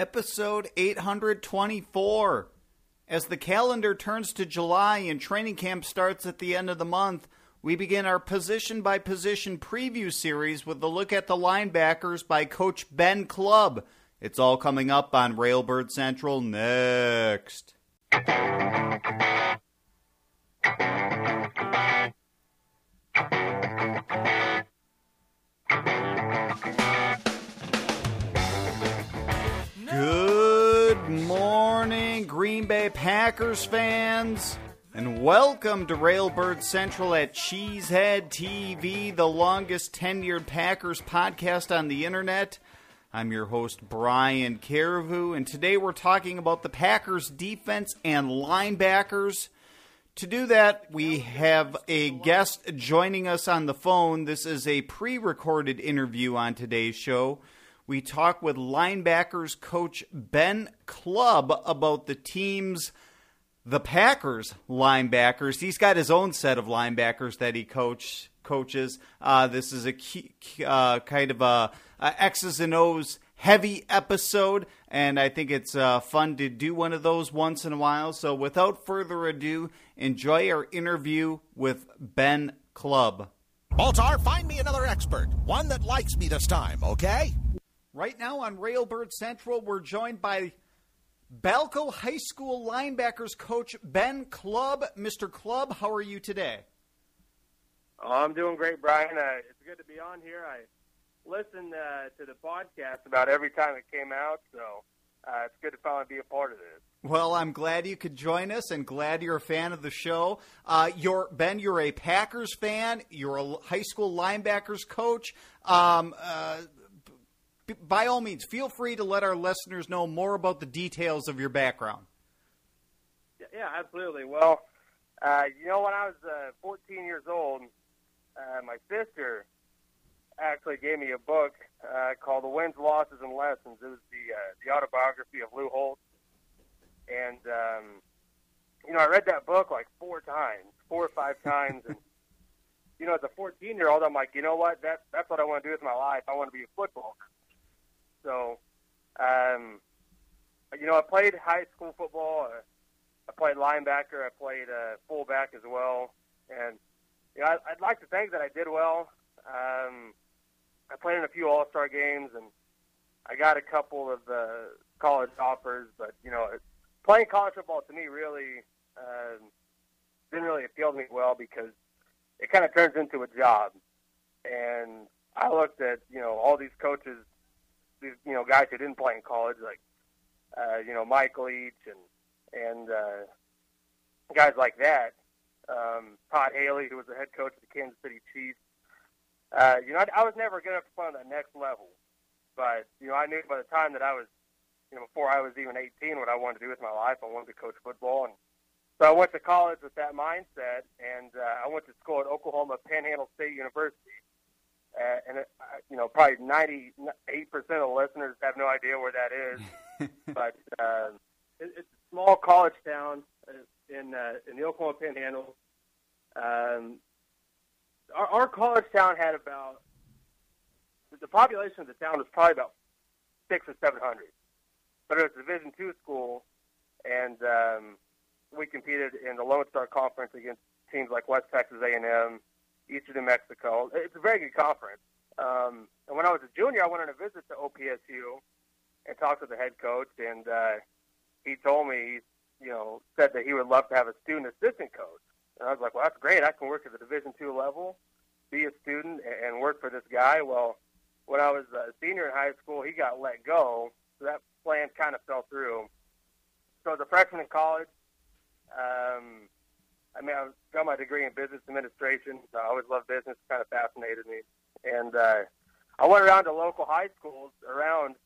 episode 824. As the calendar turns to July and training camp starts at the end of the month, we begin our position by position preview series with a look at the linebackers by Coach Ben Clubb. It's all coming up on Railbird Central next. Green Bay Packers fans, and welcome to Railbird Central at Cheesehead TV, the longest tenured Packers podcast on the internet. I'm your host, Brian Carriveau, and today we're talking about the Packers defense and linebackers. To do that, we have a guest joining us on the phone. This is a pre recorded interview on today's show. We talk with linebackers coach Ben Clubb about the team's, the Packers linebackers. He's got his own set of linebackers that he coach coaches. Uh, this is a key, uh, kind of a, a X's and O's heavy episode, and I think it's uh, fun to do one of those once in a while. So, without further ado, enjoy our interview with Ben Clubb. Baltar, find me another expert, one that likes me this time, okay? Right now on Railbird Central, we're joined by Balko High School linebackers coach Ben Club. Mr. Club, how are you today? Oh, I'm doing great, Brian. Uh, it's good to be on here. I listened uh, to the podcast about every time it came out, so uh, it's good to finally be a part of this. Well, I'm glad you could join us, and glad you're a fan of the show. Uh, you're Ben. You're a Packers fan. You're a high school linebackers coach. Um, uh, by all means, feel free to let our listeners know more about the details of your background. Yeah, absolutely. Well, uh, you know, when I was uh, 14 years old, uh, my sister actually gave me a book uh, called The Wins, Losses, and Lessons. It was the uh, the autobiography of Lou Holtz, and um, you know, I read that book like four times, four or five times, and you know, as a 14 year old, I'm like, you know what? That that's what I want to do with my life. I want to be a football. So, um, you know, I played high school football. Uh, I played linebacker. I played uh, fullback as well. And, you know, I'd like to think that I did well. Um, I played in a few All Star games, and I got a couple of uh, college offers. But, you know, playing college football to me really um, didn't really appeal to me well because it kind of turns into a job. And I looked at, you know, all these coaches these you know guys who didn't play in college, like uh, you know Mike Leach and and uh, guys like that. Um, Todd Haley, who was the head coach of the Kansas City Chiefs. Uh, you know, I, I was never enough to play on that next level, but you know, I knew by the time that I was, you know, before I was even 18, what I wanted to do with my life. I wanted to coach football, and so I went to college with that mindset, and uh, I went to school at Oklahoma Panhandle State University uh, and it, uh, you know, probably 98 percent of the listeners have no idea where that is. but uh, it, it's a small college town uh, in uh, in the Oklahoma Panhandle. Um, our, our college town had about the population of the town was probably about six or seven hundred, but it was a Division two school, and um, we competed in the Lone Star Conference against teams like West Texas A and M, Eastern New Mexico. It's a very good conference. Um, and when I was a junior, I went on a visit to OPSU and talked with the head coach, and uh, he told me, you know, said that he would love to have a student assistant coach. And I was like, well, that's great. I can work at the Division two level, be a student, and work for this guy. Well, when I was a senior in high school, he got let go, so that plan kind of fell through. So as a freshman in college, um, I mean, I got my degree in business administration. So I always loved business; it kind of fascinated me. And uh, I went around to local high schools around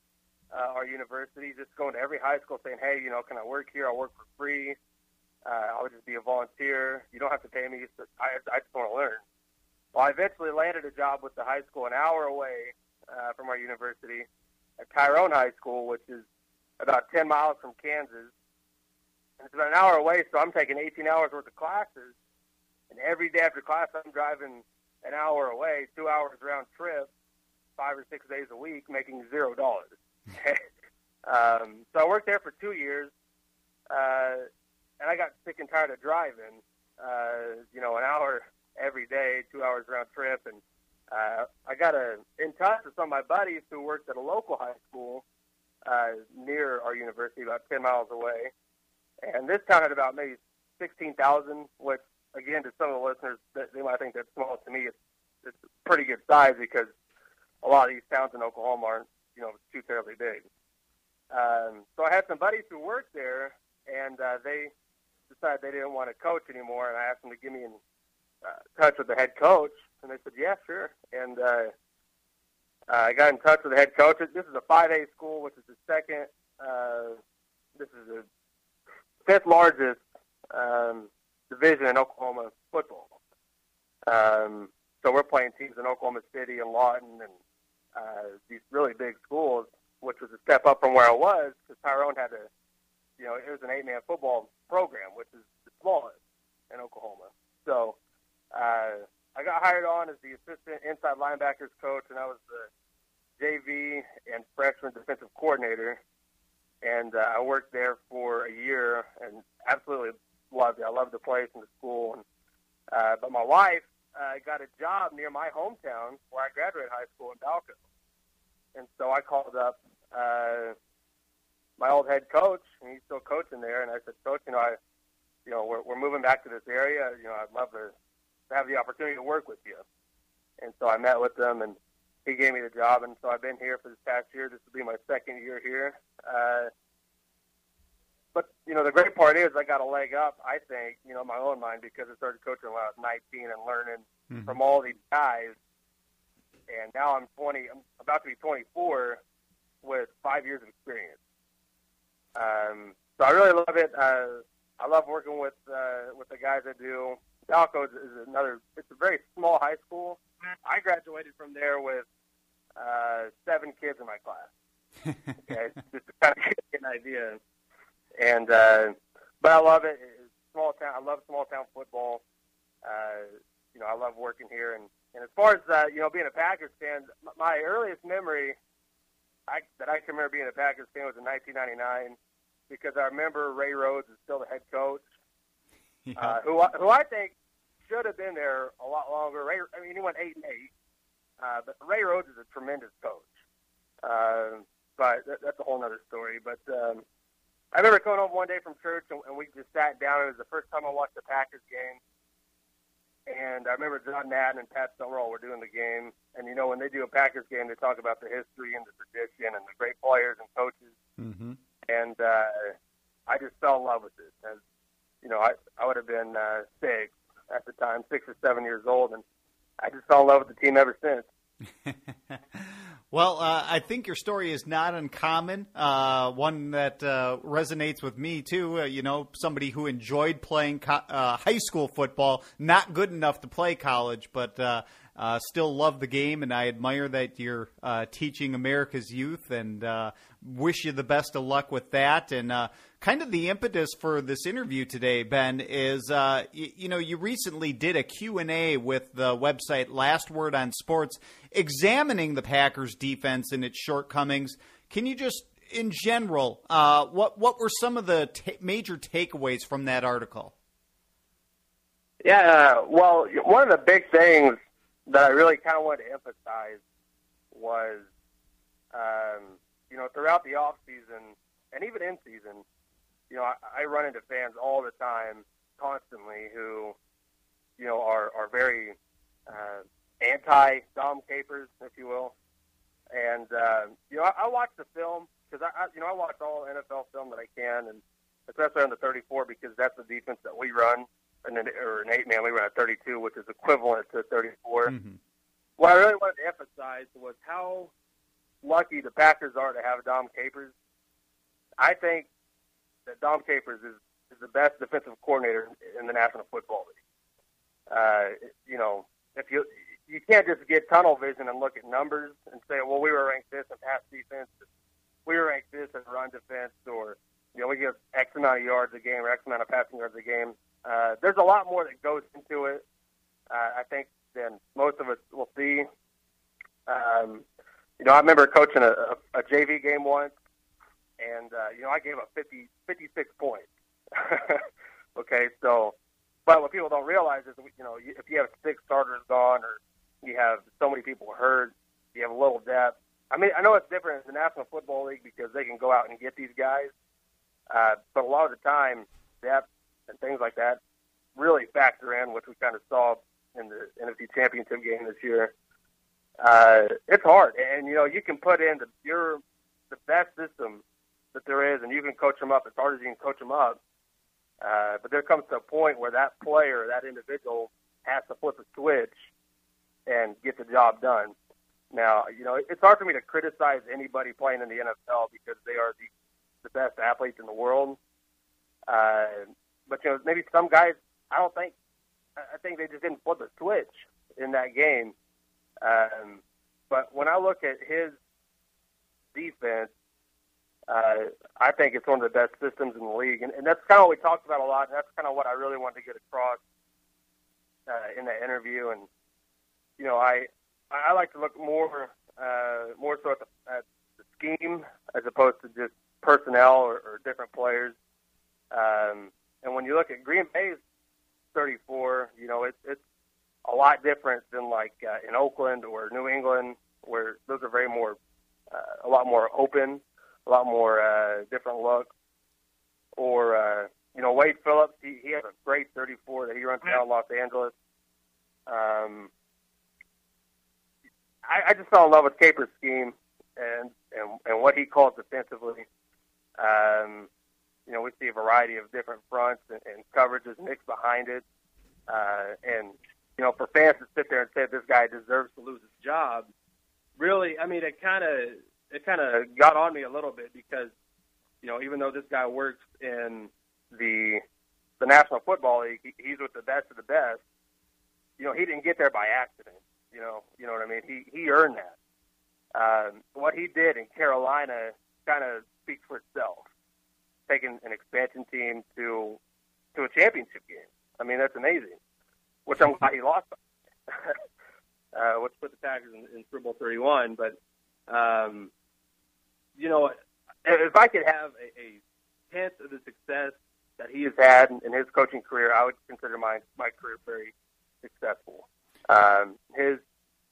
uh, our university, just going to every high school saying, "Hey, you know, can I work here? I'll work for free. Uh, I would just be a volunteer. You don't have to pay me. Just, I, I just want to learn." Well, I eventually landed a job with the high school an hour away uh, from our university at Tyrone High School, which is about 10 miles from Kansas it's about an hour away, so I'm taking 18 hours worth of classes. And every day after class, I'm driving an hour away, two hours round trip, five or six days a week, making zero dollars. Um, so I worked there for two years, uh, and I got sick and tired of driving. Uh, you know, an hour every day, two hours round trip, and uh, I got a, in touch with some of my buddies who worked at a local high school uh, near our university, about 10 miles away. And this town had about maybe 16,000, which, again, to some of the listeners, they might think that's small. To me, it's, it's a pretty good size because a lot of these towns in Oklahoma aren't, you know, too terribly big. Um, so I had some buddies who worked there, and uh, they decided they didn't want to coach anymore, and I asked them to give me in uh, touch with the head coach, and they said, "Yeah, sure." And uh, I got in touch with the head coach. This is a 5A school, which is the second. Uh, this is the fifth largest um, division in Oklahoma football. Um, so we're playing teams in Oklahoma City and Lawton and uh, these really big schools, which was a step up from where I was because Tyrone had a, you know, it was an eight-man football program, which is the smallest in Oklahoma. So uh, I got hired on as the assistant inside linebackers coach, and I was the JV and freshman defensive coordinator. And uh, I worked there for a year and absolutely loved it. I loved the place and the school. And, uh, but my wife uh, got a job near my hometown where I graduated high school in Balko. And so I called up uh, my old head coach, and he's still coaching there. And I said, Coach, you know, I, you know, we're, we're moving back to this area. You know, I'd love to, to have the opportunity to work with you. And so I met with them, and he gave me the job. And so I've been here for this past year. This will be my second year here. Uh, but you know, the great part is I got a leg up. I think you know my own mind because I started coaching when I was 19 and learning mm-hmm. from all these guys. And now I'm 20. I'm about to be 24 with five years of experience. Um, so I really love it. Uh, I love working with uh, with the guys that do. Balko is, is another. It's a very small high school. I graduated from there with uh, seven kids in my class. okay, just to kind of get an idea. And uh, but I love it. It's small town. I love small town football. Uh, you know, I love working here. And and as far as uh, you know, being a Packers fan, my earliest memory I, that I can remember being a Packers fan was in 1999 because I remember Ray Rhodes is still the head coach, yeah. uh, who who I think should have been there a lot longer. Ray, I mean, he went eight and eight, uh, but Ray Rhodes is a tremendous coach. Uh, but that, that's a whole other story. But um, I remember coming home one day from church and, and we just sat down. It was the first time I watched the Packers game. And I remember John Madden and Pat Summerall were doing the game. And, you know, when they do a Packers game, they talk about the history and the tradition and the great players and coaches. Mm-hmm. And uh, I just fell in love with it. As, you know, I, I would have been uh, six at the time, six or seven years old. And I just fell in love with the team ever since. Well, uh, I think your story is not uncommon. Uh, one that uh, resonates with me too. Uh, you know, somebody who enjoyed playing co- uh, high school football, not good enough to play college, but uh, still love the game, and I admire that you're teaching America's youth, and wish you the best of luck with that. And kind of the impetus for this interview today, Ben, is uh, y- you know you recently did a Q&A with the website Last Word on Sports examining the Packers defense and its shortcomings. Can you just in general, uh, what what were some of the major takeaways from that article? Yeah, well, one of the big things that I really kind of wanted to emphasize was, um, you know, throughout the off season and even in season, you know, I, I run into fans all the time, constantly, who, you know, are are very uh, anti Dom Capers, if you will. And uh, you know, I, I watch the film because I, I, you know, I watch all NFL film that I can, and especially on the 34 because that's the defense that we run, and then or an eight man we run a 32, which is equivalent to 34. Mm-hmm. What I really wanted to emphasize was how lucky the Packers are to have Dom Capers. I think that Dom Capers is, is the best defensive coordinator in the National Football League. Uh, you know, if you you can't just get tunnel vision and look at numbers and say, well, we were ranked this in pass defense, we were ranked this in run defense, or you know, we give X amount of yards a game or X amount of passing yards a game. Uh, there's a lot more that goes into it. Uh, I think than most of us will see. Um, you know, I remember coaching a, a, a JV game once, and uh, you know I gave up 50, 56 points. okay, so but what people don't realize is you know if you have six starters gone or you have so many people hurt, you have a little depth. I mean, I know it's different in the National Football League because they can go out and get these guys, uh, but a lot of the time depth and things like that really factor in, which we kind of saw in the NFC Championship game this year. Uh, it's hard, and you know you can put in the your the best system that there is, and you can coach them up as hard as you can coach them up. Uh, but there comes to a point where that player, that individual, has to flip a switch and get the job done. Now, you know, it's hard for me to criticize anybody playing in the NFL because they are the, the best athletes in the world. Uh, but you know, maybe some guys, I don't think, I think they just didn't flip a switch in that game. Um, but when I look at his defense, uh, I think it's one of the best systems in the league, and, and that's kind of what we talked about a lot. And that's kind of what I really wanted to get across uh, in that interview. And you know, I I like to look more uh, more so at the, at the scheme as opposed to just personnel or, or different players. Um, and when you look at Green Bay's 34, you know, it's it's a lot different than like uh, in Oakland or New England, where those are very more uh, a lot more open a lot more uh, different look. Or uh, you know Wade Phillips, he, he has a great 34 that he runs down Los Angeles. Um, I, I just fell in love with Capers' scheme and, and and what he calls defensively. Um, you know, we see a variety of different fronts and, and coverages mixed behind it. Uh, and you know, for fans to sit there and say this guy deserves to lose his job, really, I mean, it kind of it kind of got on me a little bit because, you know, even though this guy works in the the National Football League, he, he's with the best of the best. You know, he didn't get there by accident. You know, you know what I mean. He he earned that. Um, what he did in Carolina kind of speaks for itself. Taking an expansion team to to a championship game. I mean, that's amazing. Which I'm glad he lost. uh, which put the Packers in, in Super Bowl 31. But um, you know, if I could have a, a hint of the success that he has had in his coaching career, I would consider my my career very successful. Um, his,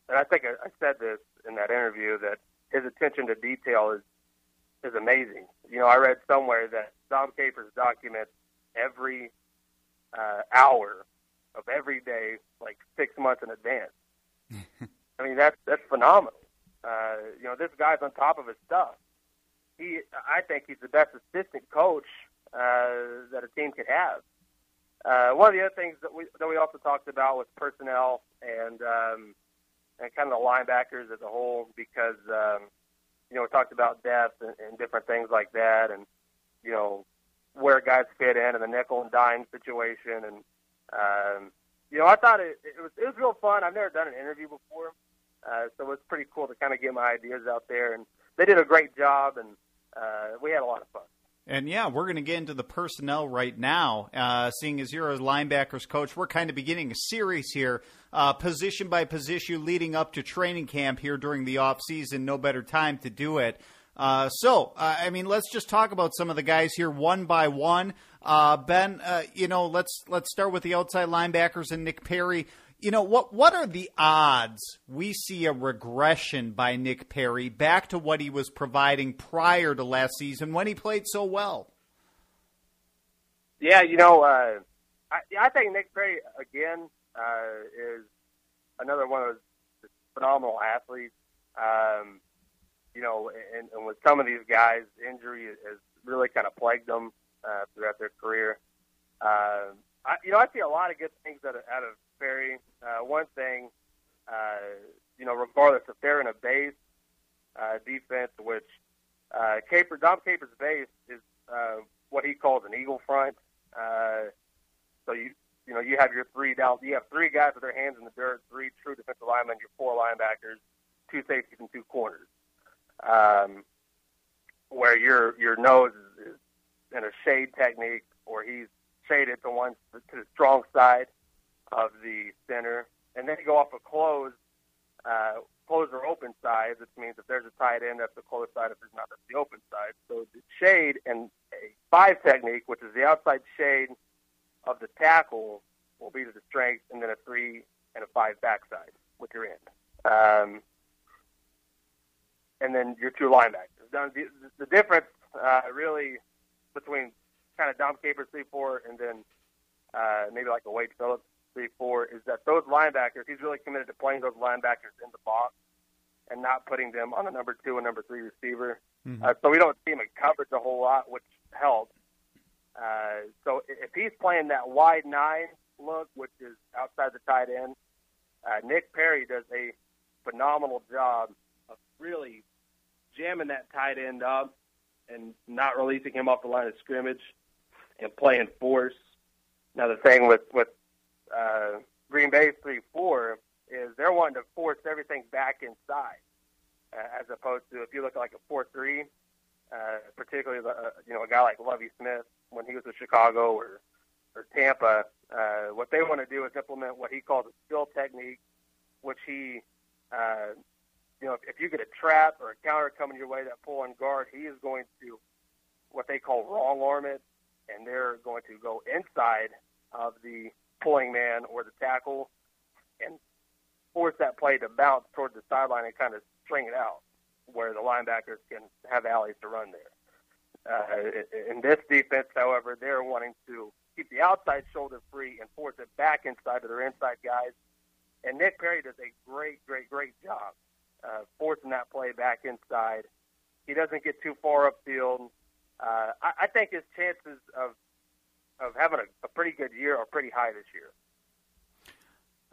and I think I, I said this in that interview that his attention to detail is is amazing. You know, I read somewhere that Dom Capers documents every uh, hour of every day, like six months in advance. I mean, that's that's phenomenal. Uh, you know, this guy's on top of his stuff he, I think he's the best assistant coach uh, that a team could have. Uh, one of the other things that we that we also talked about was personnel and um, and kind of the linebackers as a whole because um, you know we talked about depth and, and different things like that and you know where guys fit in and the nickel and dime situation and um, you know I thought it, it was it was real fun. I've never done an interview before, uh, so it was pretty cool to kind of get my ideas out there and they did a great job and uh, we had a lot of fun. And yeah, we're going to get into the personnel right now. Uh, seeing as you're a linebackers coach, we're kind of beginning a series here, uh, position by position, leading up to training camp here during the off season. No better time to do it. Uh, so, uh, I mean, let's just talk about some of the guys here one by one. Uh, ben, uh, you know, let's let's start with the outside linebackers and Nick Perry you know what what are the odds we see a regression by Nick Perry back to what he was providing prior to last season when he played so well? Yeah, you know, uh, I, I think Nick Perry again uh, is another one of those phenomenal athletes. Um, you know, and, and with some of these guys, injury has really kind of plagued them uh, throughout their career. Uh, I, you know, I see a lot of good things out of, out of Perry. Uh, one thing, uh, you know, regardless if they're in a base uh, defense, which uh, Caper, Dom Capers' base is uh, what he calls an eagle front. Uh, so you, you know, you have your three down, you have three guys with their hands in the dirt, three true defensive linemen, your four linebackers, two safeties, and two corners. Um, where your your nose is, is in a shade technique, or he's shaded to one to the strong side of the center, and then you go off a close, uh, close or open side, which means if there's a tight end, that's the close side. If there's not, that's the open side. So the shade and a five technique, which is the outside shade of the tackle, will be to the strength, and then a three and a five backside with your end. Um, and then your two linebackers. The, the difference uh, really between kind of Dom Capers three four and then uh, maybe like a Wade Phillips three four is that those linebackers he's really committed to playing those linebackers in the box and not putting them on a number two and number three receiver. Mm-hmm. Uh, so we don't see him in coverage a whole lot, which helps. Uh, so if he's playing that wide nine look, which is outside the tight end, uh, Nick Perry does a phenomenal job of really jamming that tight end up and not releasing him off the line of scrimmage and playing force. Now the thing with with uh, Green Bay three four is they're wanting to force everything back inside, uh, as opposed to if you look at like a four three, uh, particularly the, uh, you know a guy like Lovie Smith when he was with Chicago or or Tampa. Uh, what they want to do is implement what he calls a spill technique, which he uh, you know, if, if you get a trap or a counter coming your way that pull on guard, he is going to what they call wrong arm it, and they're going to go inside of the pulling man or the tackle and force that play to bounce toward the sideline and kind of string it out where the linebackers can have alleys to run there. Uh, in this defense, however, they're wanting to keep the outside shoulder free and force it back inside to their inside guys. And Nick Perry does a great, great, great job uh, forcing that play back inside. He doesn't get too far upfield. Uh, I, I think his chances of of having a, a pretty good year or pretty high this year.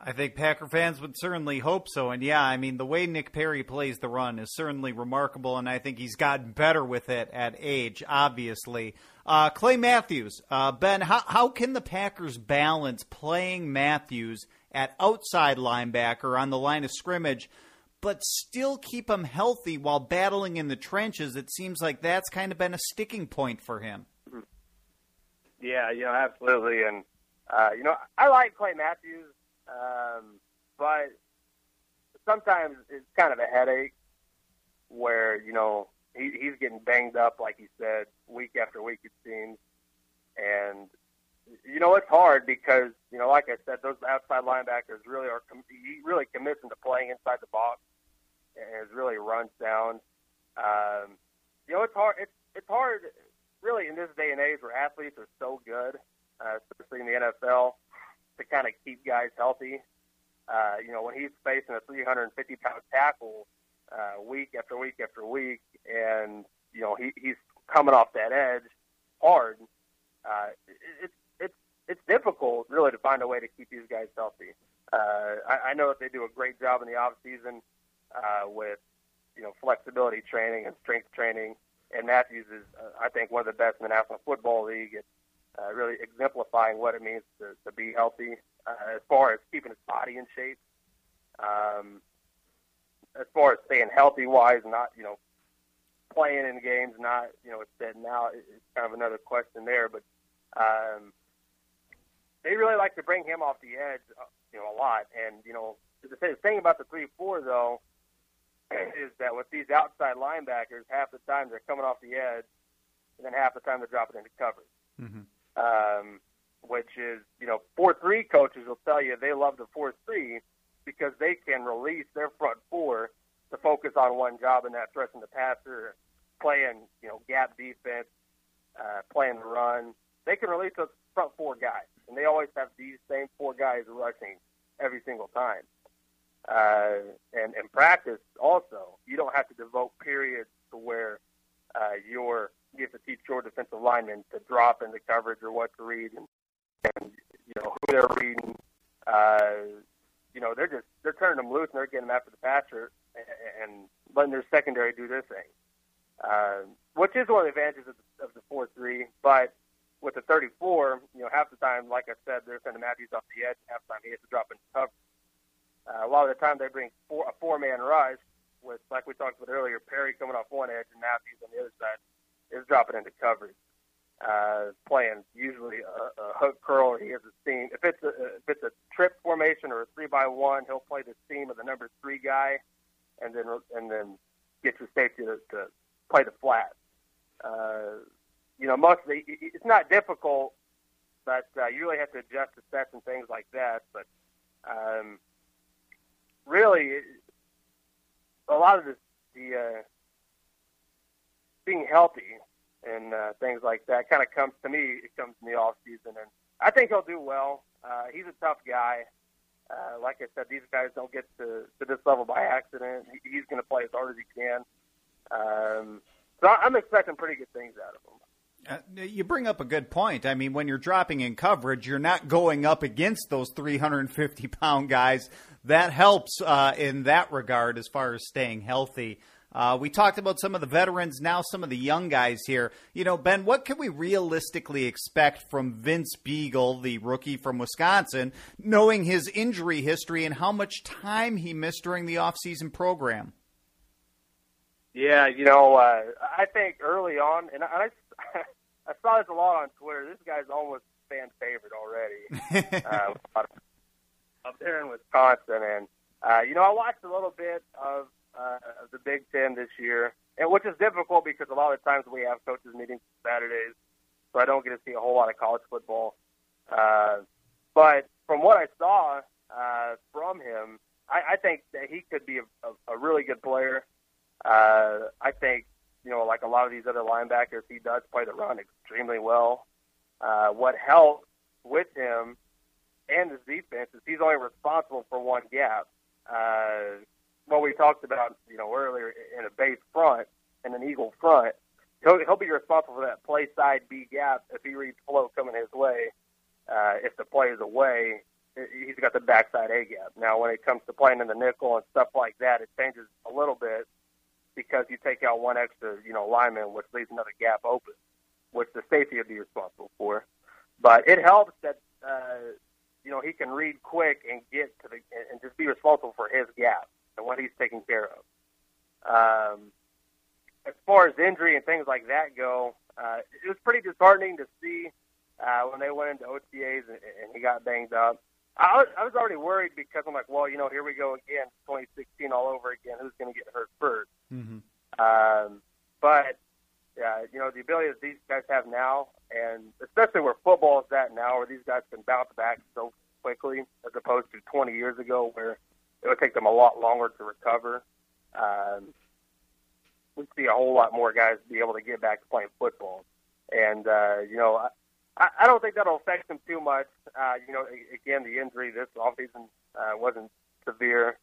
I think Packer fans would certainly hope so. And yeah, I mean, the way Nick Perry plays the run is certainly remarkable, and I think he's gotten better with it at age, obviously. Uh, Clay Matthews, uh, Ben, how, how can the Packers balance playing Matthews at outside linebacker on the line of scrimmage but still keep him healthy while battling in the trenches. It seems like that's kind of been a sticking point for him. Yeah, you know, absolutely. And, uh, you know, I like Clay Matthews, um, but sometimes it's kind of a headache where, you know, he, he's getting banged up, like he said, week after week, it seems. And you know, it's hard because, you know, like I said, those outside linebackers really are, he really commits into playing inside the box and is really runs down. Um, you know, it's hard. It's it's hard, really, in this day and age where athletes are so good, uh, especially in the NFL, to kind of keep guys healthy. Uh, you know, when he's facing a 350 pound tackle uh, week after week after week, and you know he, he's coming off that edge hard. Uh, it's it's it's difficult, really, to find a way to keep these guys healthy. Uh, I, I know that they do a great job in the off season uh, with you know flexibility training and strength training. And Matthews is, uh, I think, one of the best in the National Football League. It's uh, really exemplifying what it means to, to be healthy uh, as far as keeping his body in shape. Um, as far as staying healthy wise, not you know playing in games, not you know it's dead now. It's kind of another question there, but um, they really like to bring him off the edge, uh, you know, a lot. And you know, the thing about the three four though is that with these outside linebackers, half the time they're coming off the edge, and then half the time they're dropping into coverage. Mm-hmm. Um, which is, you know, four three coaches will tell you they love the four three because they can release their front four to focus on one job, and that's rushing the passer, playing, you know, gap defense, uh, playing the run. They can release those front four guys, and they always have these same four guys rushing every single time. Uh, and in practice, also, you don't have to devote periods to where uh, you're you have to teach your defensive linemen to drop into coverage or what to read and, and you know who they're reading. Uh, you know, they're just they're turning them loose and they're getting them after the passer and, and letting their secondary do their thing, uh, which is one of the advantages of the, of the four three. But with the 34, you know, half the time, like I said, they're sending Matthews off the edge. Half the time, he has to drop into coverage. Uh, a lot of the time they bring four, a four-man rush with, like we talked about earlier, Perry coming off one edge and Matthews on the other side is dropping into coverage, uh, playing usually a, a hook curl. He has a seam. If it's a if it's a trip formation or a three by one, he'll play the seam of the number three guy and then and then get your safety to, to play the flat. Uh, you know, most of the, it's not difficult, but uh, you really have to adjust the sets and things like that. But um, really, a lot of this, the uh, being healthy and uh, things like that kind of comes to me. It comes in the off season, and I think he'll do well. Uh, he's a tough guy. Uh, like I said, these guys don't get to, to this level by accident. He, he's going to play as hard as he can. Um, so I'm expecting pretty good things out of him. Uh, you bring up a good point. I mean, when you're dropping in coverage, you're not going up against those 350 pound guys. That helps uh, in that regard as far as staying healthy. Uh, we talked about some of the veterans, now some of the young guys here. You know, Ben, what can we realistically expect from Vince Biegel, the rookie from Wisconsin, knowing his injury history and how much time he missed during the offseason program? Yeah, you know, uh, I think early on, and I, I saw this a lot on Twitter. This guy's almost fan favorite already uh, up there in Wisconsin, and uh, you know, I watched a little bit of uh, of the Big Ten this year, and which is difficult because a lot of times we have coaches meetings Saturdays, so I don't get to see a whole lot of college football. Uh, but from what I saw uh, from him, I, I think that he could be a, a, a really good player. Uh, I think you know, like a lot of these other linebackers, he does play the run extremely well. Uh, what helps with him and his defense is he's only responsible for one gap. Uh, what we talked about, you know, earlier in a base front and an eagle front, he'll, he'll be responsible for that play side B gap if he reads flow coming his way. Uh, if the play is away, he's got the backside A gap. Now, when it comes to playing in the nickel and stuff like that, it changes a little bit because you take out one extra, you know, lineman, which leaves another gap open, which the safety would be responsible for. But it helps that uh, you know he can read quick and get to the and just be responsible for his gap and what he's taking care of. Um, as far as injury and things like that go, uh, it was pretty disheartening to see uh, when they went into OTAs and, and he got banged up. I was, I was already worried because I'm like, well, you know, here we go again, 2016 all over again. Who's going to get hurt 1st mm-hmm. um, but yeah, you know, the ability that these guys have now, and especially where football is at now, where these guys can bounce back so quickly, as opposed to 20 years ago, where it would take them a lot longer to recover. Um, we see a whole lot more guys be able to get back to playing football, and uh, you know, I, I don't think that'll affect them too much. Uh, you know, again, the injury this offseason uh, wasn't severe.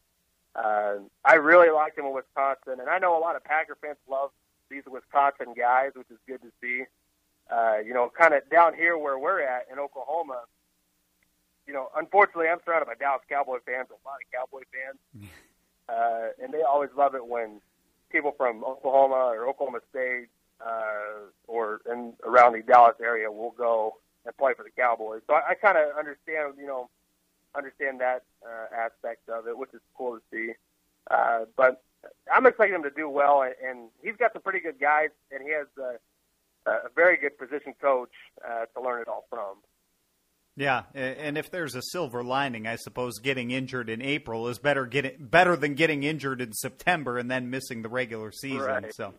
Uh, I really liked him in Wisconsin, and I know a lot of Packer fans love these Wisconsin guys, which is good to see. Uh, you know, kind of down here where we're at in Oklahoma, you know, unfortunately, I'm surrounded by Dallas Cowboy fans, a lot of Cowboy fans, uh, and they always love it when people from Oklahoma or Oklahoma State uh, or in around the Dallas area will go and play for the Cowboys. So I, I kind of understand, you know, understand that uh, aspect of it, which is cool to see. Uh, but I'm expecting him to do well, and, and he's got some pretty good guys, and he has a, a very good position coach uh, to learn it all from. Yeah, and if there's a silver lining, I suppose getting injured in April is better getting better than getting injured in September and then missing the regular season. Right. So,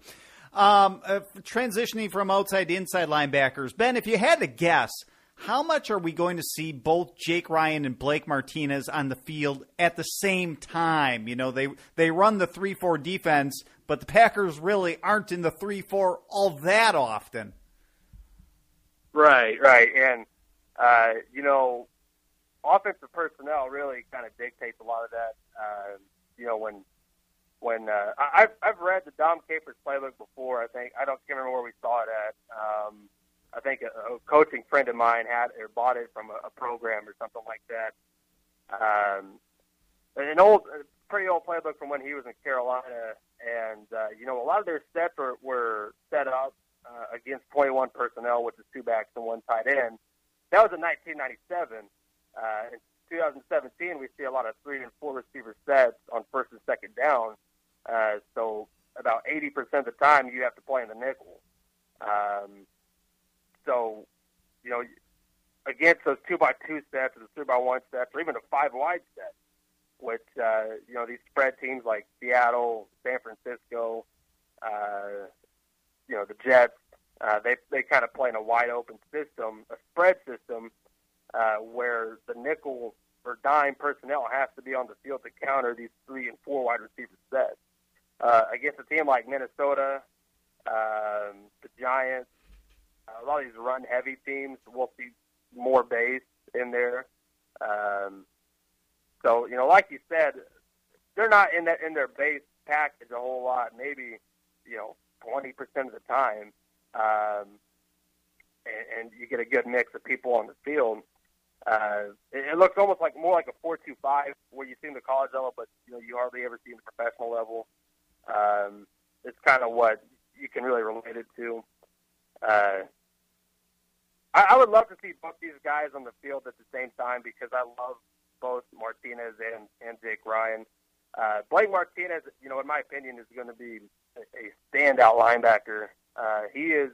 um, uh, transitioning from outside to inside linebackers, Ben, if you had to guess, how much are we going to see both Jake Ryan and Blake Martinez on the field at the same time? You know, they they run the three four defense, but the Packers really aren't in the three four all that often. Right, right, and uh, you know, offensive personnel really kind of dictates a lot of that. Uh, you know, when when uh, I've I've read the Dom Capers playbook before. I think I don't can't remember where we saw it at. Um, I think a, a coaching friend of mine had or bought it from a, a program or something like that. Um, an old, pretty old playbook from when he was in Carolina, and uh, you know a lot of their sets were, were set up uh, against 21 personnel, which is two backs and one tight end. That was in 1997. Uh, in 2017, we see a lot of three and four receiver sets on first and second down. Uh, so about 80% of the time you have to play in the nickel. Um, so, you know, against those two by two sets or the three by one sets or even a five wide set, which uh, you know these spread teams like Seattle, San Francisco, uh, you know the Jets, uh, they they kind of play in a wide open system, a spread system, uh, where the nickel or dime personnel has to be on the field to counter these three and four wide receiver sets. Uh, against a team like Minnesota, um, the Giants, a lot of these run heavy teams, we'll see more base in there. Um, so you know, like you said, they're not in that in their base package a whole lot. Maybe you know, twenty percent of the time, um, and, and you get a good mix of people on the field. Uh, it, it looks almost like more like a four-two-five, where you see in the college level, but you know you hardly ever see in the professional level. Um, it's kind of what you can really relate it to. Uh, I, I would love to see both these guys on the field at the same time because I love both Martinez and and Jake Ryan. Uh, Blake Martinez, you know, in my opinion, is going to be a, standout linebacker. Uh, he is,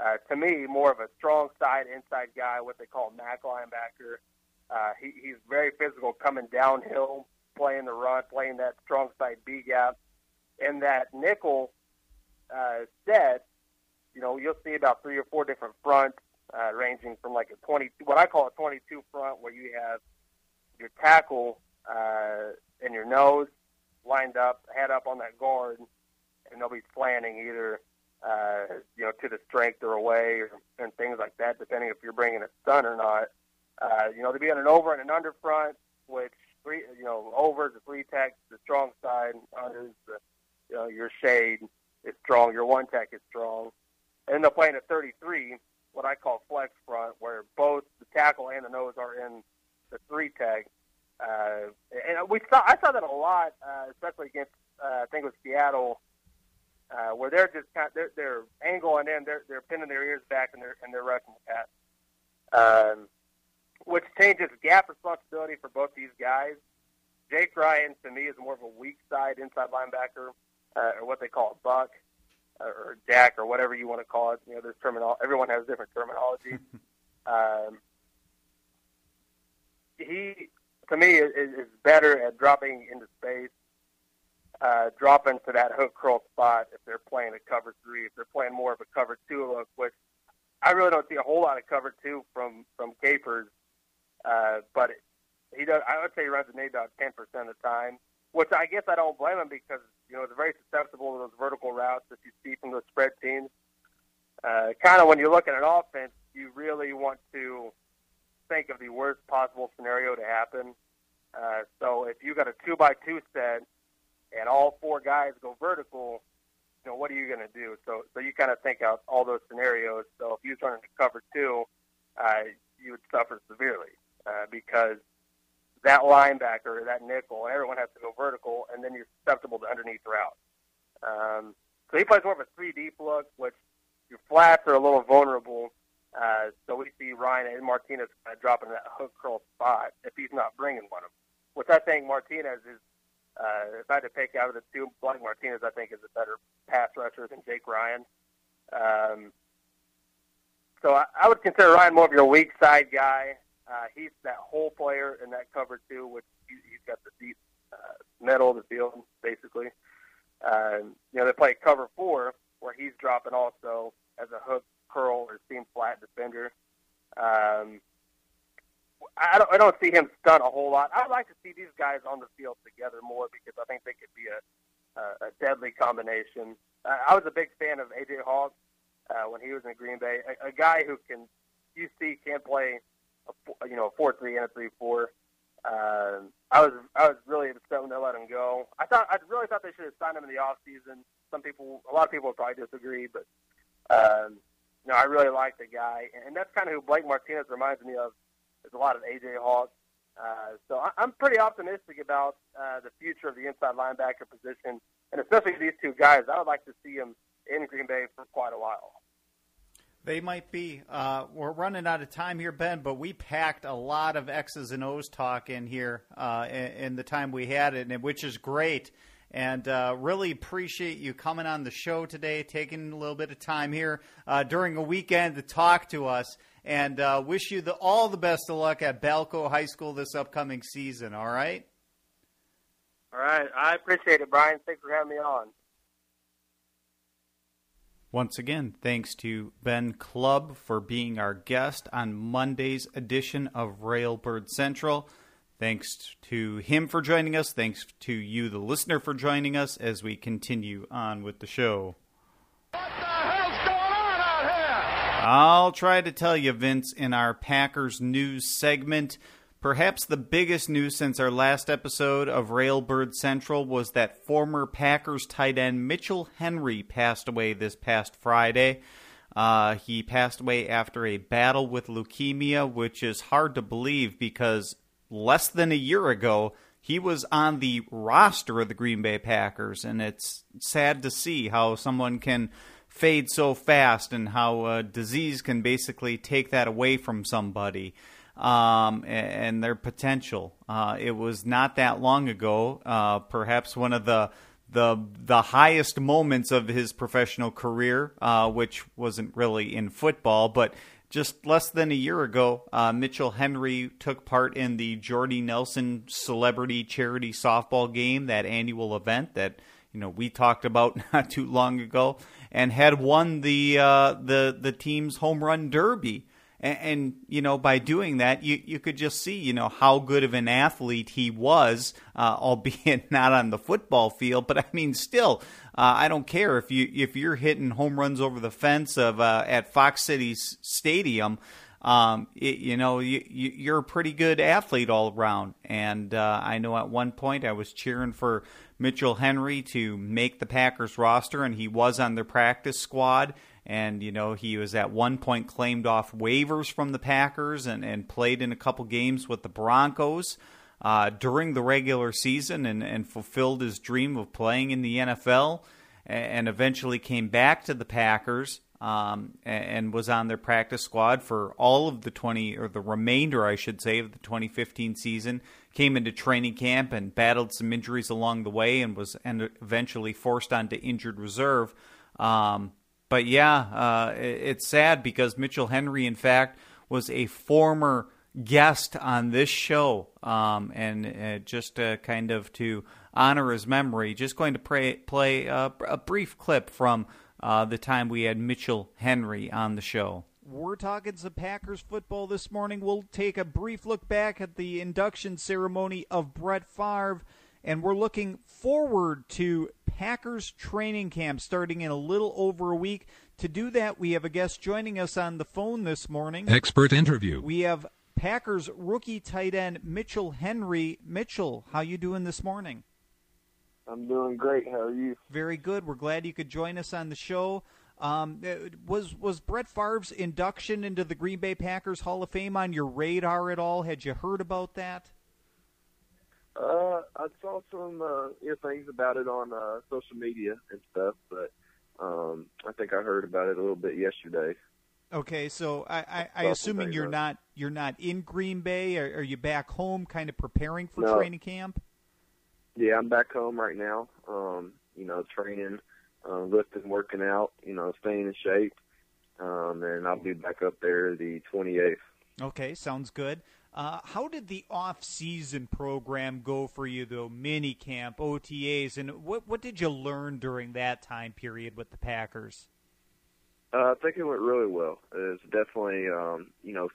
uh, to me, more of a strong side inside guy, what they call Mac linebacker. Uh, he, he's very physical, coming downhill, playing the run, playing that strong side B gap, and that nickel uh, set. You know, you'll see about three or four different fronts, uh, ranging from like a 20, what I call a 22 front, where you have your tackle uh, and your nose lined up, head up on that guard, and they'll be slanting either uh, you know to the strength or away or and things like that, depending if you're bringing a stun or not. Uh, you know, to be on an over and an under front, which three you know over is the three tech, the strong side, under is the know your shade is strong, your one tech is strong, and they're playing a 33, what I call flex front, where both the tackle and the nose are in the three tech. Uh, and we saw I saw that a lot, uh, especially against uh, I think it was Seattle, uh, where they're just kind of, they're, they're angling in, they're they're pinning their ears back and they're and they're rushing the pass, um, which changes gap responsibility for both these guys. Jake Ryan to me is more of a weak side inside linebacker, uh, or what they call a buck, uh, or jack, or whatever you want to call it. You know, there's terminal. Everyone has different terminology. um, he to me is, is better at dropping into space, uh, dropping to that hook curl spot if they're playing a cover three, if they're playing more of a cover two look, which I really don't see a whole lot of cover two from from Capers. Uh, but it, he does. I would say he runs it maybe about ten percent of the time, which I guess I don't blame him because you know they're very susceptible to those vertical routes that you see from those spread teams. Uh, kind of when you look at offense, you really want to think of the worst possible scenario to happen. Uh, so if you got a two by two set and all four guys go vertical, you know what are you going to do? So so you kind of think out all those scenarios. So if you was running to cover two, uh, you would suffer severely uh, because that linebacker, that nickel, everyone has to go vertical, and then you're susceptible to underneath routes. Um, so he plays more of a three deep look, which your flats are a little vulnerable uh, so we see Ryan and Martinez kind of dropping that hook curl spot if he's not bringing one of them. Which I think Martinez is, uh, if I had to pick out of the two, Blake Martinez I think is a better pass rusher than Jake Ryan. Um, so I, I would consider Ryan more of your weak side guy. Uh, he's that whole player in that cover two, which he, he's got the deep uh, middle of the field basically. Um, you know they play cover four where he's dropping also as a hook curl or seam flat defender. Um, I don't, I don't see him stun a whole lot. I'd like to see these guys on the field together more because I think they could be a, a, a deadly combination. Uh, I was a big fan of AJ Hawk uh, when he was in Green Bay, a, a guy who can you see can play a, you know a four three and a three four. Uh, I was I was really upset when they let him go. I thought I really thought they should have signed him in the off season. Some people, a lot of people probably disagree, but um, know, I really like the guy, and that's kind of who Blake Martinez reminds me of. There's a lot of AJ Hawk. Uh, so I, I'm pretty optimistic about uh, the future of the inside linebacker position, and especially these two guys. I would like to see them in Green Bay for quite a while. They might be. Uh, we're running out of time here, Ben, but we packed a lot of X's and O's talk in here uh, in, in the time we had it, and which is great. And uh, really appreciate you coming on the show today, taking a little bit of time here uh, during a weekend to talk to us. And uh, wish you the, all the best of luck at Balko High School this upcoming season. All right. All right. I appreciate it, Brian. Thanks for having me on. Once again, thanks to Ben Club for being our guest on Monday's edition of Railbird Central. Thanks to him for joining us. Thanks to you, the listener, for joining us as we continue on with the show. What the hell's going on out here? I'll try to tell you, Vince, in our Packers news segment. Perhaps the biggest news since our last episode of Railbird Central was that former Packers tight end Mitchell Henry passed away this past Friday. Uh, he passed away after a battle with leukemia, which is hard to believe because less than a year ago, he was on the roster of the Green Bay Packers, and it's sad to see how someone can fade so fast and how uh, disease can basically take that away from somebody um, and, their potential. Uh, it was not that long ago, uh, perhaps one of the the the highest moments of his professional career, uh, which wasn't really in football, but just less than a year ago, uh, Mitchell Henry took part in the Jordy Nelson Celebrity Charity Softball Game, that annual event that you know we talked about not too long ago, and had won the uh, the the team's home run derby. And, and, you know, by doing that, you, you could just see, you know, how good of an athlete he was, uh, albeit not on the football field. But I mean, still, uh, I don't care if you if you're hitting home runs over the fence of uh, at Fox Cities stadium. Um, it, you know, you, you're a pretty good athlete all around. And uh, I know at one point I was cheering for Mitchell Henry to make the Packers roster, and he was on their practice squad and you know he was at one point claimed off waivers from the Packers and, and played in a couple games with the Broncos uh, during the regular season and, and fulfilled his dream of playing in the NFL and eventually came back to the Packers um, and was on their practice squad for all of the 20 or the remainder I should say of the 2015 season. Came into training camp and battled some injuries along the way and was and eventually forced onto injured reserve. Um, but yeah, uh, it's sad because Mitchell Henry, in fact, was a former guest on this show, um, and uh, just uh, kind of to honor his memory, just going to pray, play a, a, brief clip from uh, the time we had Mitchell Henry on the show. We're talking some Packers football this morning. We'll take a brief look back at the induction ceremony of Brett Favre and we're looking forward to Packers training camp starting in a little over a week. To do that, we have a guest joining us on the phone this morning. Expert interview. We have Packers rookie tight end Mitchell Henry. Mitchell, how you doing this morning? I'm doing great. How are you? Very good. We're glad you could join us on the show. Um, uh, was was Brett Favre's induction into the Green Bay Packers Hall of Fame on your radar at all? Had you heard about that? Uh, I saw some uh, you know, things about it on uh, social media and stuff, but um, I think I heard about it a little bit yesterday. Okay, so I, I, I assuming you're not you're not in Green Bay, or are you back home, kind of preparing for no. training camp? Yeah, I'm back home right now. Um, you know, training, uh, lifting, working out. You know, staying in shape, um, and I'll be back up there the 28th. Okay, sounds good. Uh, how did the off-season program go for you, though? Mini camp, OTAs, and what what did you learn during that time period with the Packers? Uh, I think it went really well. It's definitely, um, you know,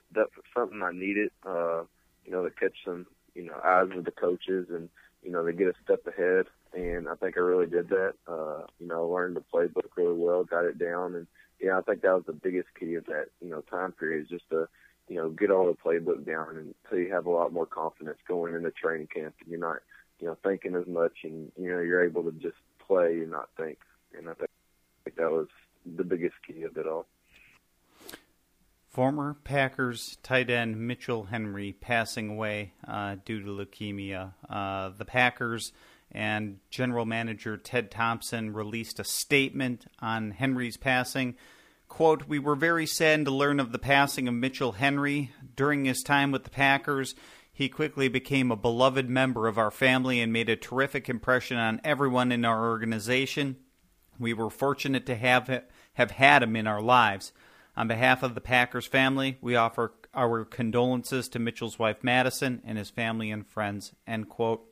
something I needed. Uh, you know, to catch some, you know, eyes of the coaches, and you know, to get a step ahead. And I think I really did that. Uh, you know, learned the playbook really well, got it down, and yeah, I think that was the biggest key of that, you know, time period, is just to you know, get all the playbook down and so you have a lot more confidence going into training camp and you're not, you know, thinking as much and, you know, you're able to just play and not think. And I think that was the biggest key of it all. Former Packers tight end Mitchell Henry passing away uh, due to leukemia. Uh, the Packers and general manager Ted Thompson released a statement on Henry's passing. Quote, We were very saddened to learn of the passing of Mitchell Henry. During his time with the Packers, he quickly became a beloved member of our family and made a terrific impression on everyone in our organization. We were fortunate to have, have had him in our lives. On behalf of the Packers family, we offer our condolences to Mitchell's wife Madison and his family and friends. End quote.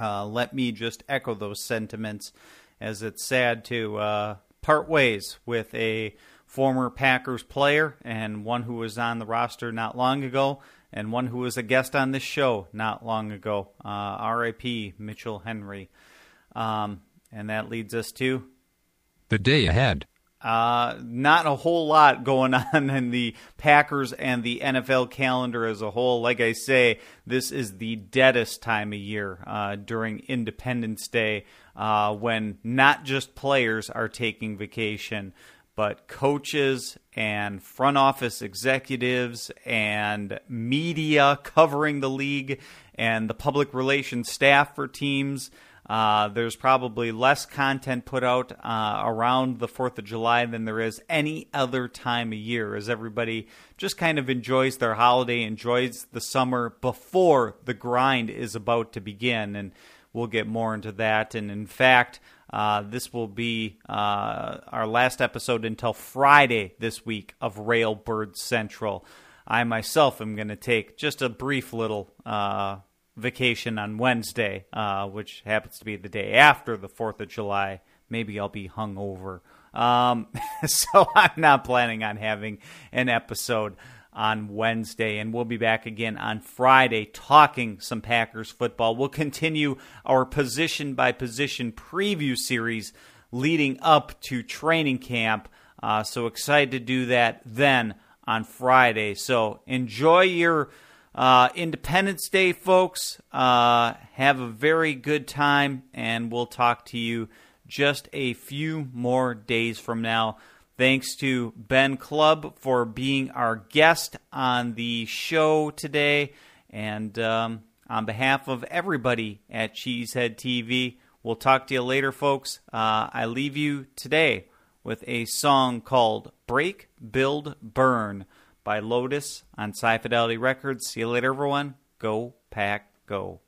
uh, let me just echo those sentiments as it's sad to uh, part ways with a former Packers player and one who was on the roster not long ago and one who was a guest on this show not long ago. Uh, RIP Mitchell Henry. Um, and that leads us to the day ahead. Uh, not a whole lot going on in the Packers and the NFL calendar as a whole. Like I say, this is the deadest time of year uh, during Independence Day uh, when not just players are taking vacation, but coaches and front office executives and media covering the league and the public relations staff for teams. Uh, there's probably less content put out uh, around the 4th of July than there is any other time of year, as everybody just kind of enjoys their holiday, enjoys the summer before the grind is about to begin. And we'll get more into that. And in fact, uh, this will be uh, our last episode until Friday this week of Railbird Central. I myself am going to take just a brief little uh, vacation on Wednesday, uh, which happens to be the day after the 4th of July. Maybe I'll be hungover. Um, so I'm not planning on having an episode on Wednesday, and we'll be back again on Friday talking some Packers football. We'll continue our position by position preview series leading up to training camp. Uh, so excited to do that then on Friday. So enjoy your uh, Independence Day, folks. Uh, have a very good time, and we'll talk to you just a few more days from now. Thanks to Ben Club for being our guest on the show today. And um, on behalf of everybody at Cheesehead TV, we'll talk to you later, folks. Uh, I leave you today with a song called Break, Build, Burn by Lotus on Sci Fidelity Records. See you later, everyone. Go, Pack, go.